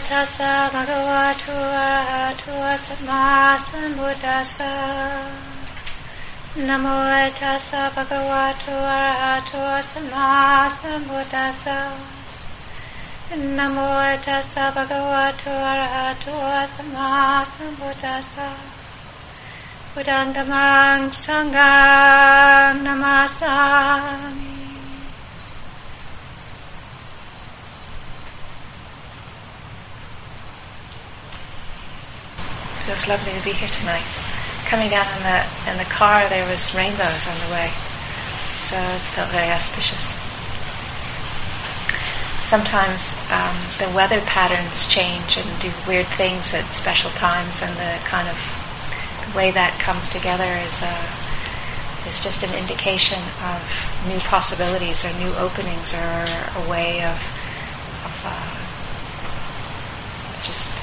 tassa bhagavato arahato samma sambuddhassa. Namo tassa bhagavato arahato samma sambuddhassa. Namo tassa bhagavato arahato samma sambuddhassa. Buddhang dhammang sanghang namasami. was lovely to be here tonight. Coming down in the in the car, there was rainbows on the way, so it felt very auspicious. Sometimes um, the weather patterns change and do weird things at special times, and the kind of the way that comes together is uh, is just an indication of new possibilities or new openings or a way of of uh, just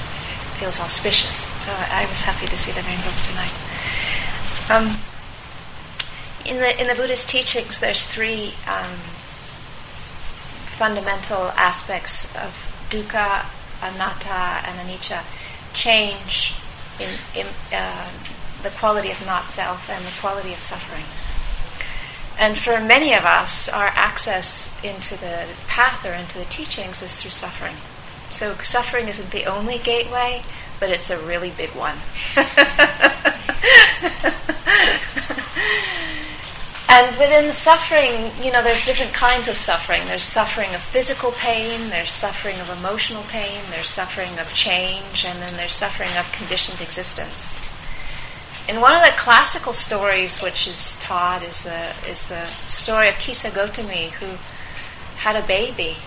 feels auspicious. So I was happy to see the rainbows tonight. Um, in the in the Buddhist teachings, there's three um, fundamental aspects of dukkha, anatta, and anicca. Change in, in uh, the quality of not self and the quality of suffering. And for many of us, our access into the path or into the teachings is through suffering. So suffering isn't the only gateway, but it's a really big one. and within suffering, you know, there's different kinds of suffering. There's suffering of physical pain, there's suffering of emotional pain, there's suffering of change, and then there's suffering of conditioned existence. In one of the classical stories which is taught is the is the story of Kisa Gotami who had a baby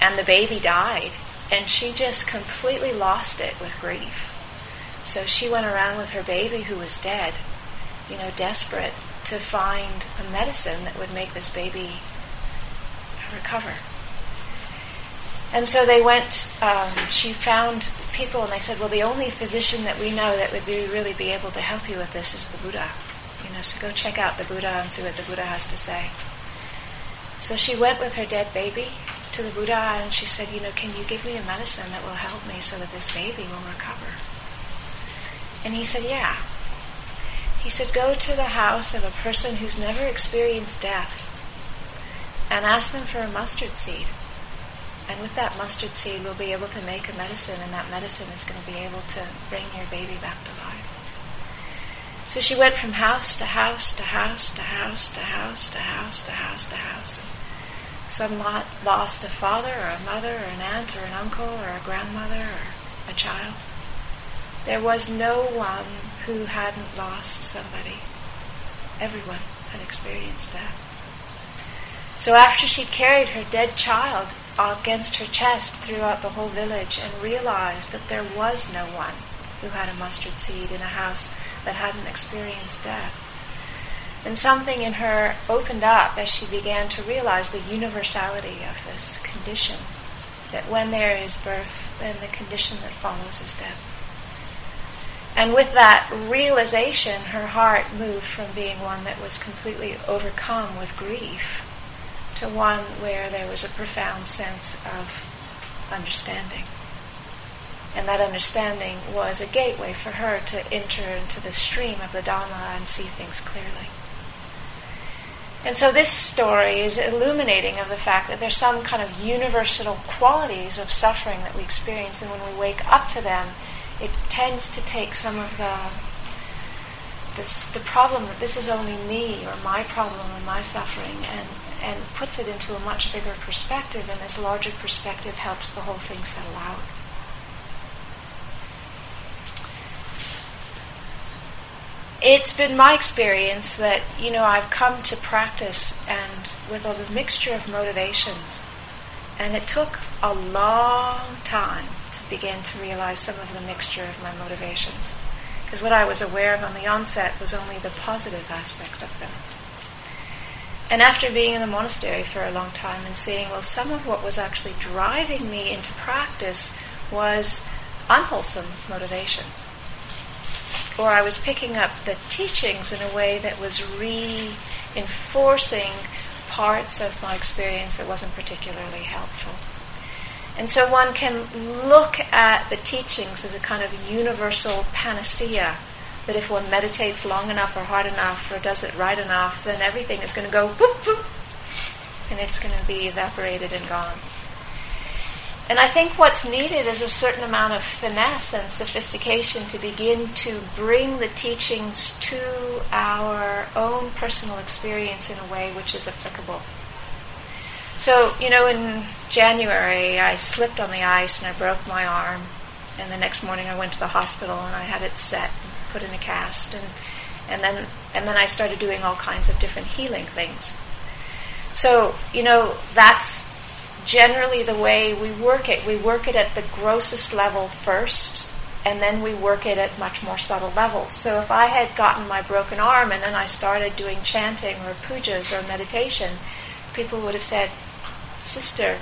and the baby died and she just completely lost it with grief. So she went around with her baby who was dead, you know, desperate to find a medicine that would make this baby recover. And so they went, um, she found people and they said, well, the only physician that we know that would be, really be able to help you with this is the Buddha. You know, so go check out the Buddha and see what the Buddha has to say. So she went with her dead baby to the Buddha and she said, You know, can you give me a medicine that will help me so that this baby will recover? And he said, Yeah. He said, Go to the house of a person who's never experienced death and ask them for a mustard seed. And with that mustard seed, we'll be able to make a medicine, and that medicine is going to be able to bring your baby back to life. So she went from house to house to house to house to house to house to house to house. Some lost a father or a mother or an aunt or an uncle or a grandmother or a child. There was no one who hadn't lost somebody. Everyone had experienced death. So after she'd carried her dead child against her chest throughout the whole village and realized that there was no one who had a mustard seed in a house that hadn't experienced death, and something in her opened up as she began to realize the universality of this condition. That when there is birth, then the condition that follows is death. And with that realization, her heart moved from being one that was completely overcome with grief to one where there was a profound sense of understanding. And that understanding was a gateway for her to enter into the stream of the Dhamma and see things clearly. And so this story is illuminating of the fact that there's some kind of universal qualities of suffering that we experience, and when we wake up to them, it tends to take some of the this the problem that this is only me or my problem or my suffering and and puts it into a much bigger perspective and this larger perspective helps the whole thing settle out. It's been my experience that you know I've come to practice and with a mixture of motivations, and it took a long time to begin to realize some of the mixture of my motivations, because what I was aware of on the onset was only the positive aspect of them. And after being in the monastery for a long time and seeing, well, some of what was actually driving me into practice was unwholesome motivations or I was picking up the teachings in a way that was reinforcing parts of my experience that wasn't particularly helpful. And so one can look at the teachings as a kind of universal panacea that if one meditates long enough or hard enough or does it right enough, then everything is going to go whoop, whoop, and it's going to be evaporated and gone. And I think what's needed is a certain amount of finesse and sophistication to begin to bring the teachings to our own personal experience in a way which is applicable. So, you know, in January, I slipped on the ice and I broke my arm. And the next morning, I went to the hospital and I had it set and put in a cast. And, and, then, and then I started doing all kinds of different healing things. So, you know, that's generally the way we work it. We work it at the grossest level first, and then we work it at much more subtle levels. So if I had gotten my broken arm and then I started doing chanting or pujas or meditation, people would have said, Sister,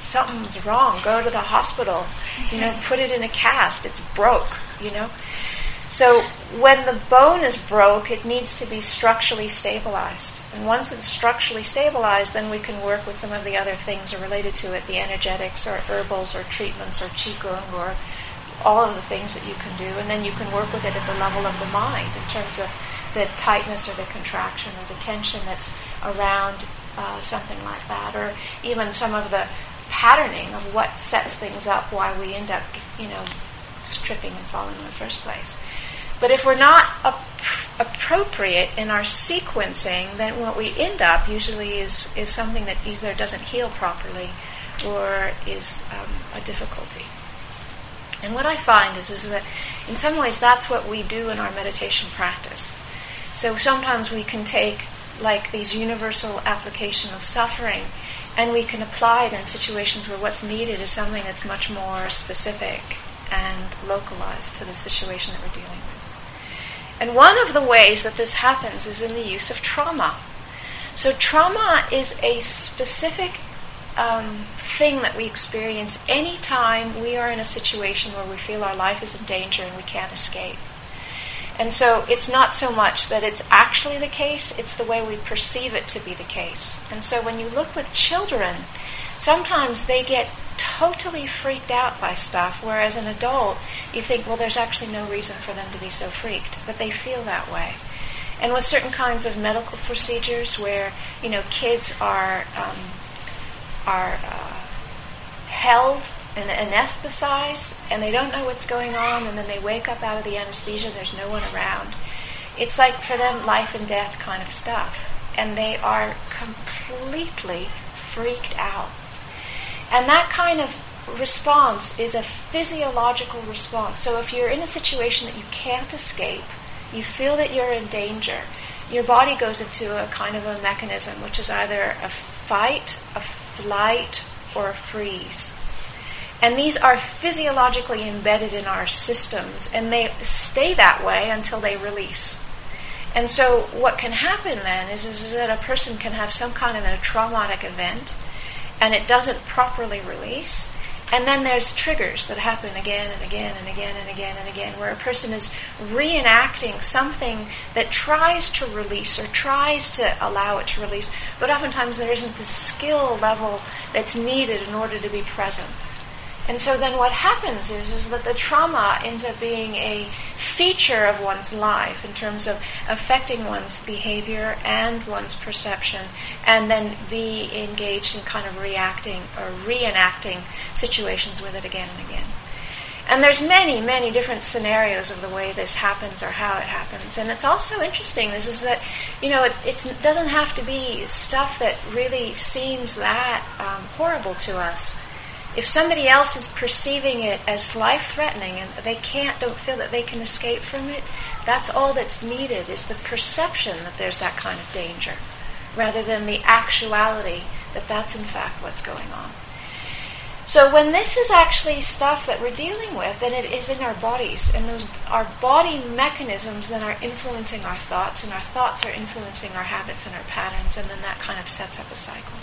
something's wrong. Go to the hospital. You know, put it in a cast. It's broke, you know. So when the bone is broke, it needs to be structurally stabilized. And once it's structurally stabilized, then we can work with some of the other things related to it, the energetics or herbals or treatments or qigong or all of the things that you can do. And then you can work with it at the level of the mind in terms of the tightness or the contraction or the tension that's around uh, something like that, or even some of the patterning of what sets things up, why we end up, you know, tripping and falling in the first place. But if we're not ap- appropriate in our sequencing, then what we end up usually is, is something that either doesn't heal properly or is um, a difficulty. And what I find is, is that in some ways that's what we do in our meditation practice. So sometimes we can take like these universal application of suffering and we can apply it in situations where what's needed is something that's much more specific and localized to the situation that we're dealing with. And one of the ways that this happens is in the use of trauma. So, trauma is a specific um, thing that we experience anytime we are in a situation where we feel our life is in danger and we can't escape. And so it's not so much that it's actually the case, it's the way we perceive it to be the case. And so when you look with children, sometimes they get totally freaked out by stuff, whereas an adult, you think, well, there's actually no reason for them to be so freaked, but they feel that way. And with certain kinds of medical procedures where, you know, kids are, um, are uh, held and anesthetized and they don't know what's going on and then they wake up out of the anesthesia and there's no one around. It's like for them life and death kind of stuff. And they are completely freaked out. And that kind of response is a physiological response. So if you're in a situation that you can't escape, you feel that you're in danger, your body goes into a kind of a mechanism which is either a fight, a flight, or a freeze. And these are physiologically embedded in our systems, and they stay that way until they release. And so, what can happen then is, is that a person can have some kind of a traumatic event and it doesn't properly release. And then there's triggers that happen again and again and again and again and again, where a person is reenacting something that tries to release or tries to allow it to release, but oftentimes there isn't the skill level that's needed in order to be present. And so then what happens is, is that the trauma ends up being a feature of one's life in terms of affecting one's behavior and one's perception, and then be engaged in kind of reacting or reenacting situations with it again and again. And there's many, many different scenarios of the way this happens or how it happens. And it's also interesting, this is that, you know, it, it doesn't have to be stuff that really seems that um, horrible to us if somebody else is perceiving it as life threatening and they can't don't feel that they can escape from it that's all that's needed is the perception that there's that kind of danger rather than the actuality that that's in fact what's going on. So when this is actually stuff that we're dealing with then it is in our bodies and those our body mechanisms then are influencing our thoughts and our thoughts are influencing our habits and our patterns and then that kind of sets up a cycle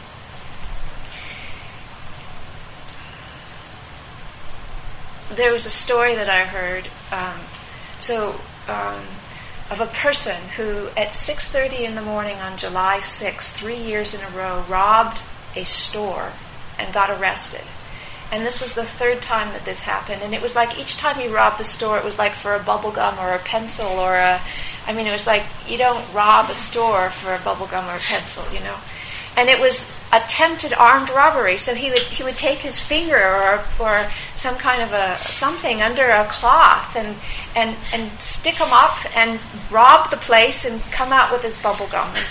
there was a story that I heard. Um, so um, of a person who, at 6:30 in the morning on July 6, three years in a row, robbed a store and got arrested. And this was the third time that this happened. And it was like each time he robbed the store, it was like for a bubble gum or a pencil or a. I mean, it was like you don't rob a store for a bubble gum or a pencil, you know. And it was attempted armed robbery. So he would he would take his finger or or some kind of a something under a cloth and and and stick him up and rob the place and come out with his bubble gum.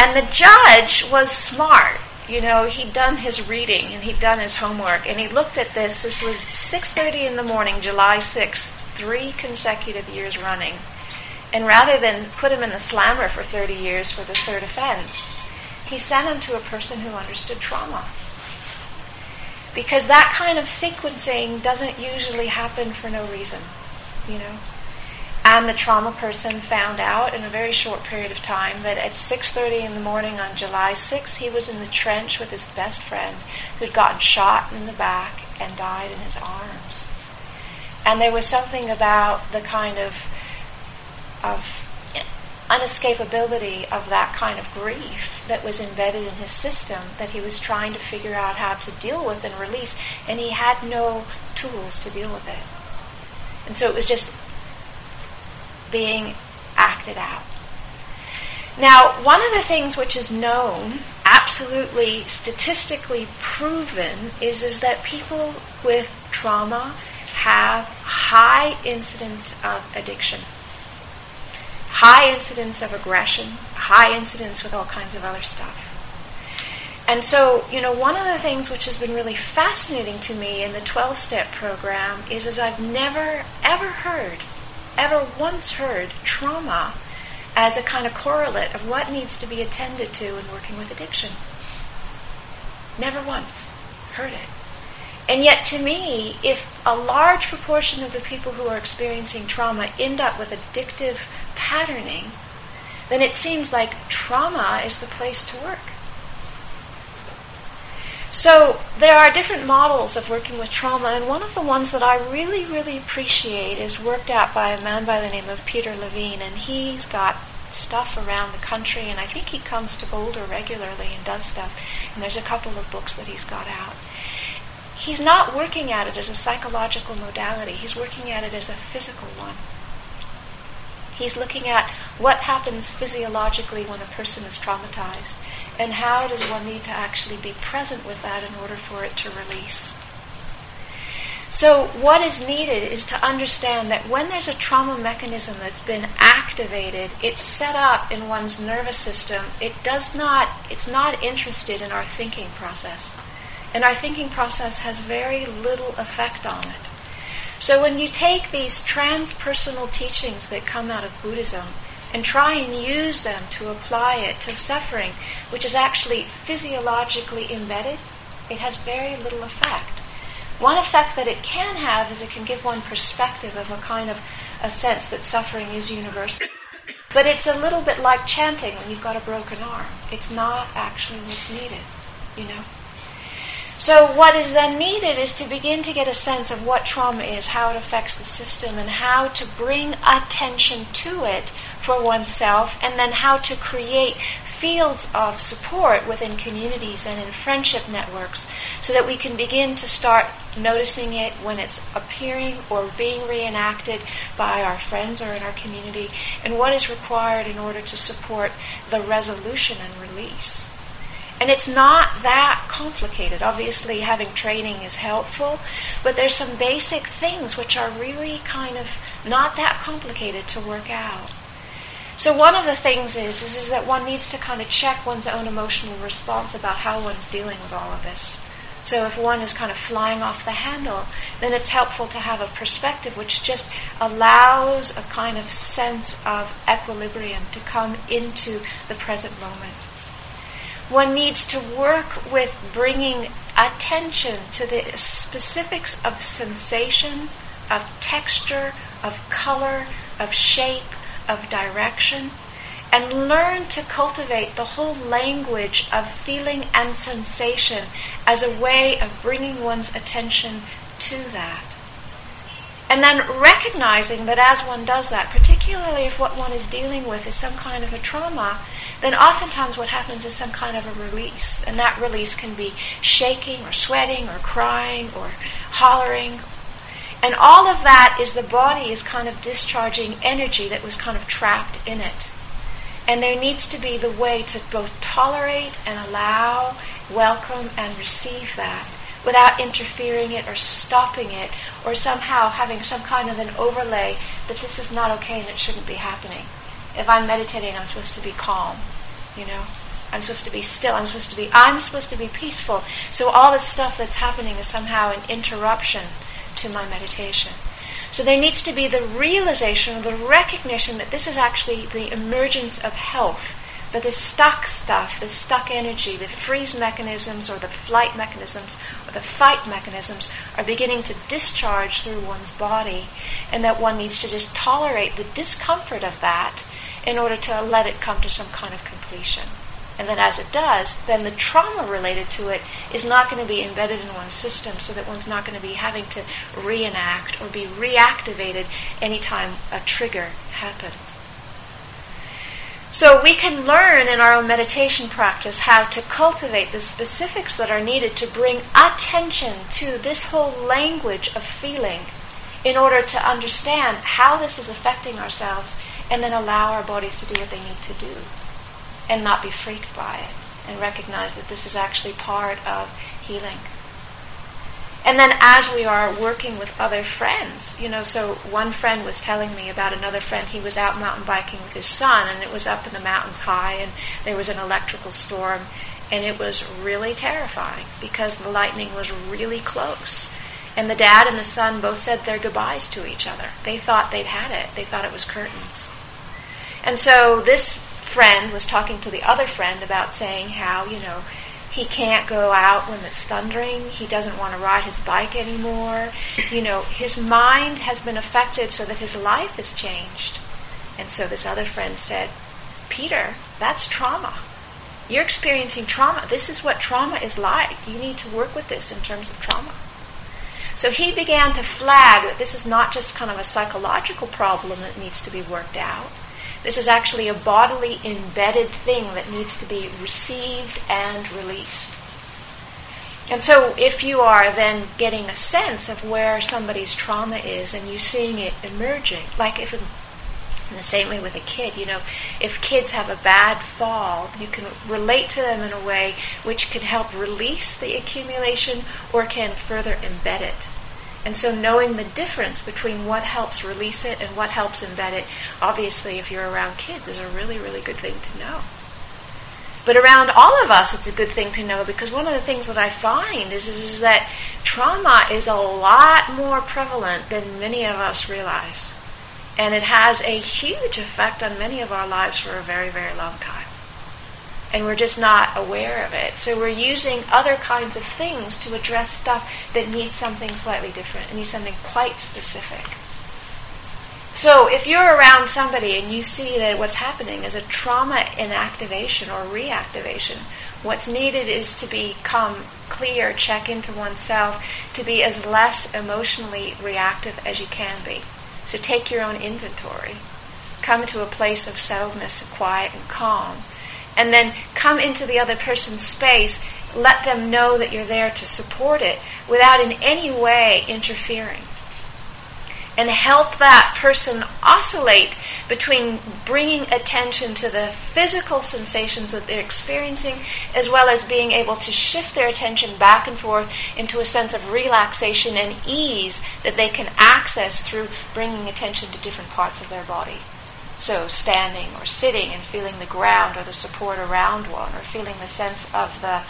And, the judge was smart. You know, he'd done his reading and he'd done his homework and he looked at this. This was 6:30 in the morning, July 6th, three consecutive years running. And rather than put him in the slammer for 30 years for the third offense, he sent him to a person who understood trauma. Because that kind of sequencing doesn't usually happen for no reason, you know. And the trauma person found out in a very short period of time that at 6:30 in the morning on July 6, he was in the trench with his best friend who'd gotten shot in the back and died in his arms. And there was something about the kind of of unescapability of that kind of grief that was embedded in his system that he was trying to figure out how to deal with and release, and he had no tools to deal with it. And so it was just being acted out. Now, one of the things which is known, absolutely statistically proven, is, is that people with trauma have high incidence of addiction high incidence of aggression, high incidence with all kinds of other stuff. And so, you know, one of the things which has been really fascinating to me in the 12 step program is, as I've never, ever heard, ever once heard trauma as a kind of correlate of what needs to be attended to in working with addiction. Never once heard it. And yet, to me, if a large proportion of the people who are experiencing trauma end up with addictive patterning, then it seems like trauma is the place to work. So, there are different models of working with trauma, and one of the ones that I really, really appreciate is worked out by a man by the name of Peter Levine, and he's got stuff around the country, and I think he comes to Boulder regularly and does stuff, and there's a couple of books that he's got out he's not working at it as a psychological modality, he's working at it as a physical one. He's looking at what happens physiologically when a person is traumatized and how does one need to actually be present with that in order for it to release. So, what is needed is to understand that when there's a trauma mechanism that's been activated, it's set up in one's nervous system. It does not, it's not interested in our thinking process and our thinking process has very little effect on it. So when you take these transpersonal teachings that come out of Buddhism and try and use them to apply it to suffering, which is actually physiologically embedded, it has very little effect. One effect that it can have is it can give one perspective of a kind of a sense that suffering is universal. But it's a little bit like chanting when you've got a broken arm. It's not actually what's needed, you know. So, what is then needed is to begin to get a sense of what trauma is, how it affects the system, and how to bring attention to it for oneself, and then how to create fields of support within communities and in friendship networks so that we can begin to start noticing it when it's appearing or being reenacted by our friends or in our community, and what is required in order to support the resolution and release. And it's not that complicated. Obviously, having training is helpful, but there's some basic things which are really kind of not that complicated to work out. So one of the things is, is, is that one needs to kind of check one's own emotional response about how one's dealing with all of this. So if one is kind of flying off the handle, then it's helpful to have a perspective which just allows a kind of sense of equilibrium to come into the present moment one needs to work with bringing attention to the specifics of sensation, of texture, of color, of shape, of direction, and learn to cultivate the whole language of feeling and sensation as a way of bringing one's attention to that. And then recognizing that as one does that, particularly if what one is dealing with is some kind of a trauma, then oftentimes what happens is some kind of a release. And that release can be shaking or sweating or crying or hollering. And all of that is the body is kind of discharging energy that was kind of trapped in it. And there needs to be the way to both tolerate and allow, welcome, and receive that without interfering it or stopping it or somehow having some kind of an overlay that this is not okay and it shouldn't be happening. If I'm meditating, I'm supposed to be calm, you know? I'm supposed to be still. I'm supposed to be I'm supposed to be peaceful. So all this stuff that's happening is somehow an interruption to my meditation. So there needs to be the realization, or the recognition that this is actually the emergence of health but the stuck stuff, the stuck energy, the freeze mechanisms or the flight mechanisms or the fight mechanisms are beginning to discharge through one's body, and that one needs to just tolerate the discomfort of that in order to let it come to some kind of completion. And then as it does, then the trauma related to it is not going to be embedded in one's system so that one's not going to be having to reenact or be reactivated anytime a trigger happens. So we can learn in our own meditation practice how to cultivate the specifics that are needed to bring attention to this whole language of feeling in order to understand how this is affecting ourselves and then allow our bodies to do what they need to do and not be freaked by it and recognize that this is actually part of healing. And then as we are working with other friends, you know, so one friend was telling me about another friend. He was out mountain biking with his son, and it was up in the mountains high, and there was an electrical storm, and it was really terrifying because the lightning was really close. And the dad and the son both said their goodbyes to each other. They thought they'd had it, they thought it was curtains. And so this friend was talking to the other friend about saying how, you know, he can't go out when it's thundering. He doesn't want to ride his bike anymore. You know, his mind has been affected so that his life has changed. And so this other friend said, Peter, that's trauma. You're experiencing trauma. This is what trauma is like. You need to work with this in terms of trauma. So he began to flag that this is not just kind of a psychological problem that needs to be worked out this is actually a bodily embedded thing that needs to be received and released. And so, if you are then getting a sense of where somebody's trauma is and you're seeing it emerging, like if in, the same way with a kid, you know, if kids have a bad fall, you can relate to them in a way which can help release the accumulation or can further embed it. And so knowing the difference between what helps release it and what helps embed it, obviously, if you're around kids, is a really, really good thing to know. But around all of us, it's a good thing to know because one of the things that I find is, is, that trauma is a lot more prevalent than many of us realize. And it has a huge effect on many of our lives for a very, very long time and we're just not aware of it. So we're using other kinds of things to address stuff that needs something slightly different needs something quite specific. So if you're around somebody and you see that what's happening is a trauma inactivation or reactivation, what's needed is to become clear, check into oneself, to be as less emotionally reactive as you can be. So take your own inventory. Come to a place of settledness, quiet, and calm and then come into the other person's space, let them know that you're there to support it without in any way interfering. And help that person oscillate between bringing attention to the physical sensations that they're experiencing, as well as being able to shift their attention back and forth into a sense of relaxation and ease that they can access through bringing attention to different parts of their body. So standing or sitting and feeling the ground or the support around one or feeling the sense of the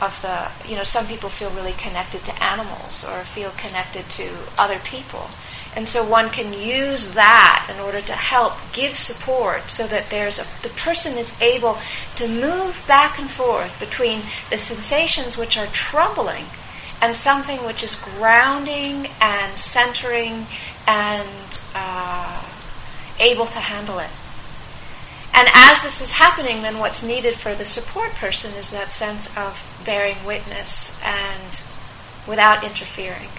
of the you know some people feel really connected to animals or feel connected to other people. And so one can use that in order to help give support so that there's a, the person is able to move back and forth between the sensations which are troubling and something which is grounding and centering and uh, able to handle it. And as this is happening, then what's needed for the support person is that sense of bearing witness and without interfering.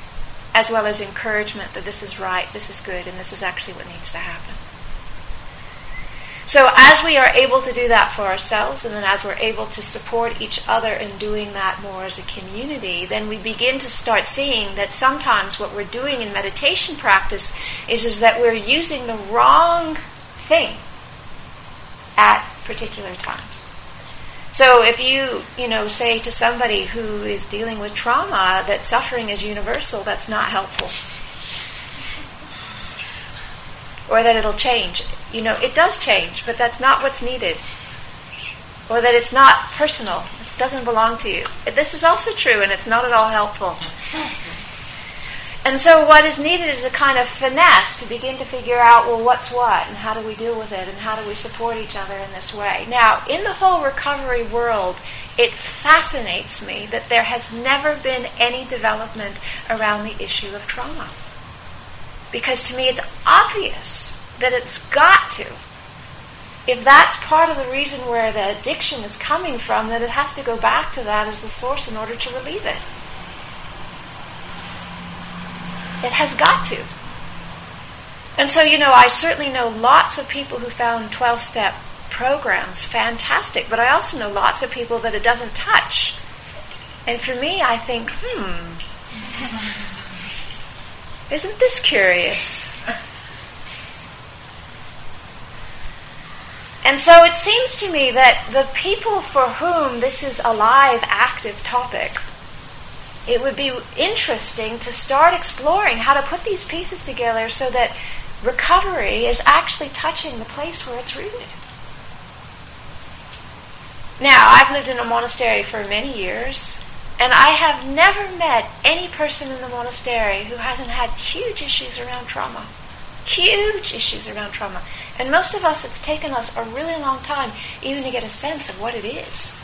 as well as encouragement that this is right, this is good, and this is actually what needs to happen. So, as we are able to do that for ourselves, and then as we're able to support each other in doing that more as a community, then we begin to start seeing that sometimes what we're doing in meditation practice is, is that we're using the wrong thing at particular times. So if you, you know, say to somebody who is dealing with trauma that suffering is universal, that's not helpful. Or that it'll change you know, it does change, but that's not what's needed. Or that it's not personal, it doesn't belong to you. This is also true, and it's not at all helpful. And so, what is needed is a kind of finesse to begin to figure out, well, what's what, and how do we deal with it, and how do we support each other in this way. Now, in the whole recovery world, it fascinates me that there has never been any development around the issue of trauma. Because to me, it's obvious that it's got to. If that's part of the reason where the addiction is coming from, then it has to go back to that as the source in order to relieve it. It has got to. And so, you know, I certainly know lots of people who found 12 step programs fantastic, but I also know lots of people that it doesn't touch. And for me, I think, hmm, isn't this curious? And so it seems to me that the people for whom this is a live, active topic, it would be interesting to start exploring how to put these pieces together so that recovery is actually touching the place where it's rooted. Now, I've lived in a monastery for many years, and I have never met any person in the monastery who hasn't had huge issues around trauma huge issues around trauma. And most of us, it's taken us a really long time even to get a sense of what it is.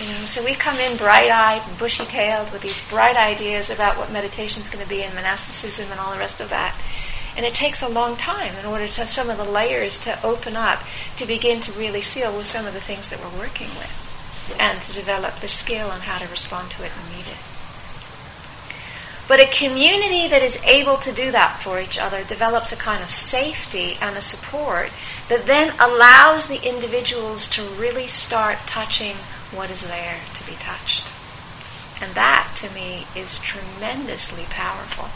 You know, so we come in bright-eyed, bushy-tailed with these bright ideas about what meditation is going to be and monasticism and all the rest of that. And it takes a long time in order to some of the layers to open up to begin to really seal with some of the things that we're working with and to develop the skill on how to respond to it and meet it. But a community that is able to do that for each other develops a kind of safety and a support that then allows the individuals to really start touching what is there to be touched. And that, to me, is tremendously powerful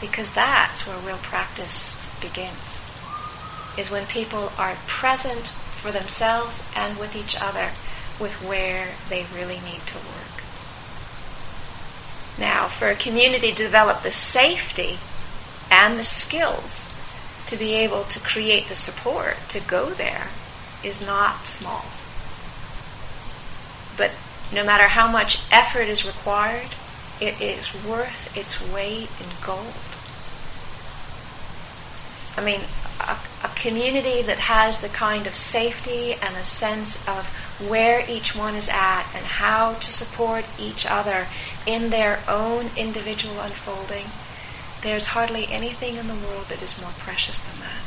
because that's where real practice begins. Is when people are present for themselves and with each other with where they really need to work. Now, for a community to develop the safety and the skills to be able to create the support to go there is not small. But no matter how much effort is required, it is worth its weight in gold. I mean, a, a, community that has the kind of safety and a sense of where each one is at and how to support each other in their own individual unfolding, there's hardly anything in the world that is more precious than that.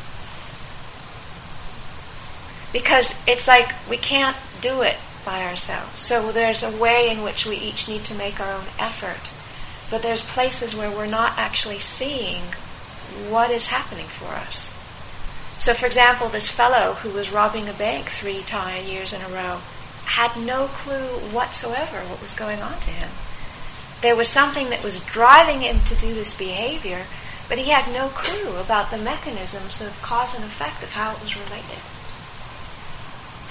Because it's like we can't do it by ourselves. So there's a way in which we each need to make our own effort. But there's places where we're not actually seeing what is happening for us. So, for example, this fellow who was robbing a bank three time, years in a row had no clue whatsoever what was going on to him. There was something that was driving him to do this behavior, but he had no clue about the mechanisms of cause and effect of how it was related.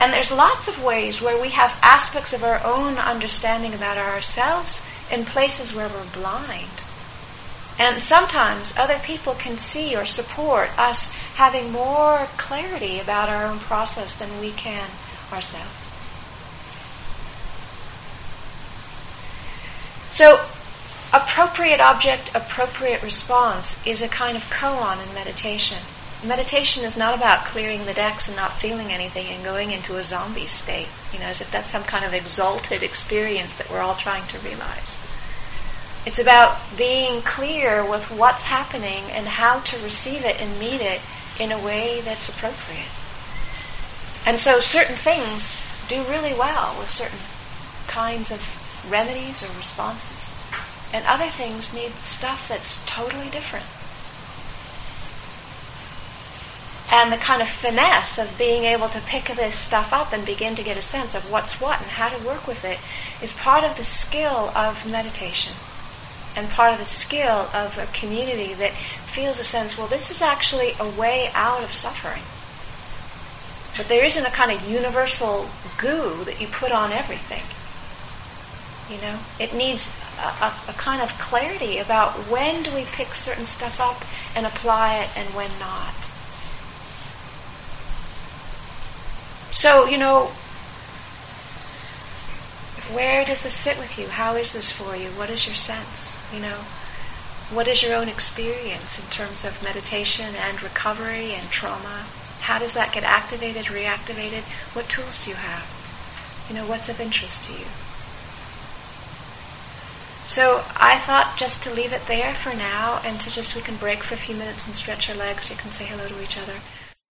And there's lots of ways where we have aspects of our own understanding about ourselves in places where we're blind. And sometimes other people can see or support us having more clarity about our own process than we can ourselves. So, appropriate object, appropriate response is a kind of koan in meditation. Meditation is not about clearing the decks and not feeling anything and going into a zombie state, you know, as if that's some kind of exalted experience that we're all trying to realize. It's about being clear with what's happening and how to receive it and meet it in a way that's appropriate. And so certain things do really well with certain kinds of remedies or responses. And other things need stuff that's totally different. And the kind of finesse of being able to pick this stuff up and begin to get a sense of what's what and how to work with it is part of the skill of meditation and part of the skill of a community that feels a sense, well, this is actually a way out of suffering. But there isn't a kind of universal goo that you put on everything. You know, it needs a, a, a, kind of clarity about when do we pick certain stuff up and apply it and when not. So, you know, where does this sit with you? How is this for you? What is your sense? You know, what is your own experience in terms of meditation and recovery and trauma? How does that get activated, reactivated? What tools do you have? You know, what's of interest to you? So I thought just to leave it there for now and to just we can break for a few minutes and stretch our legs. You can say hello to each other.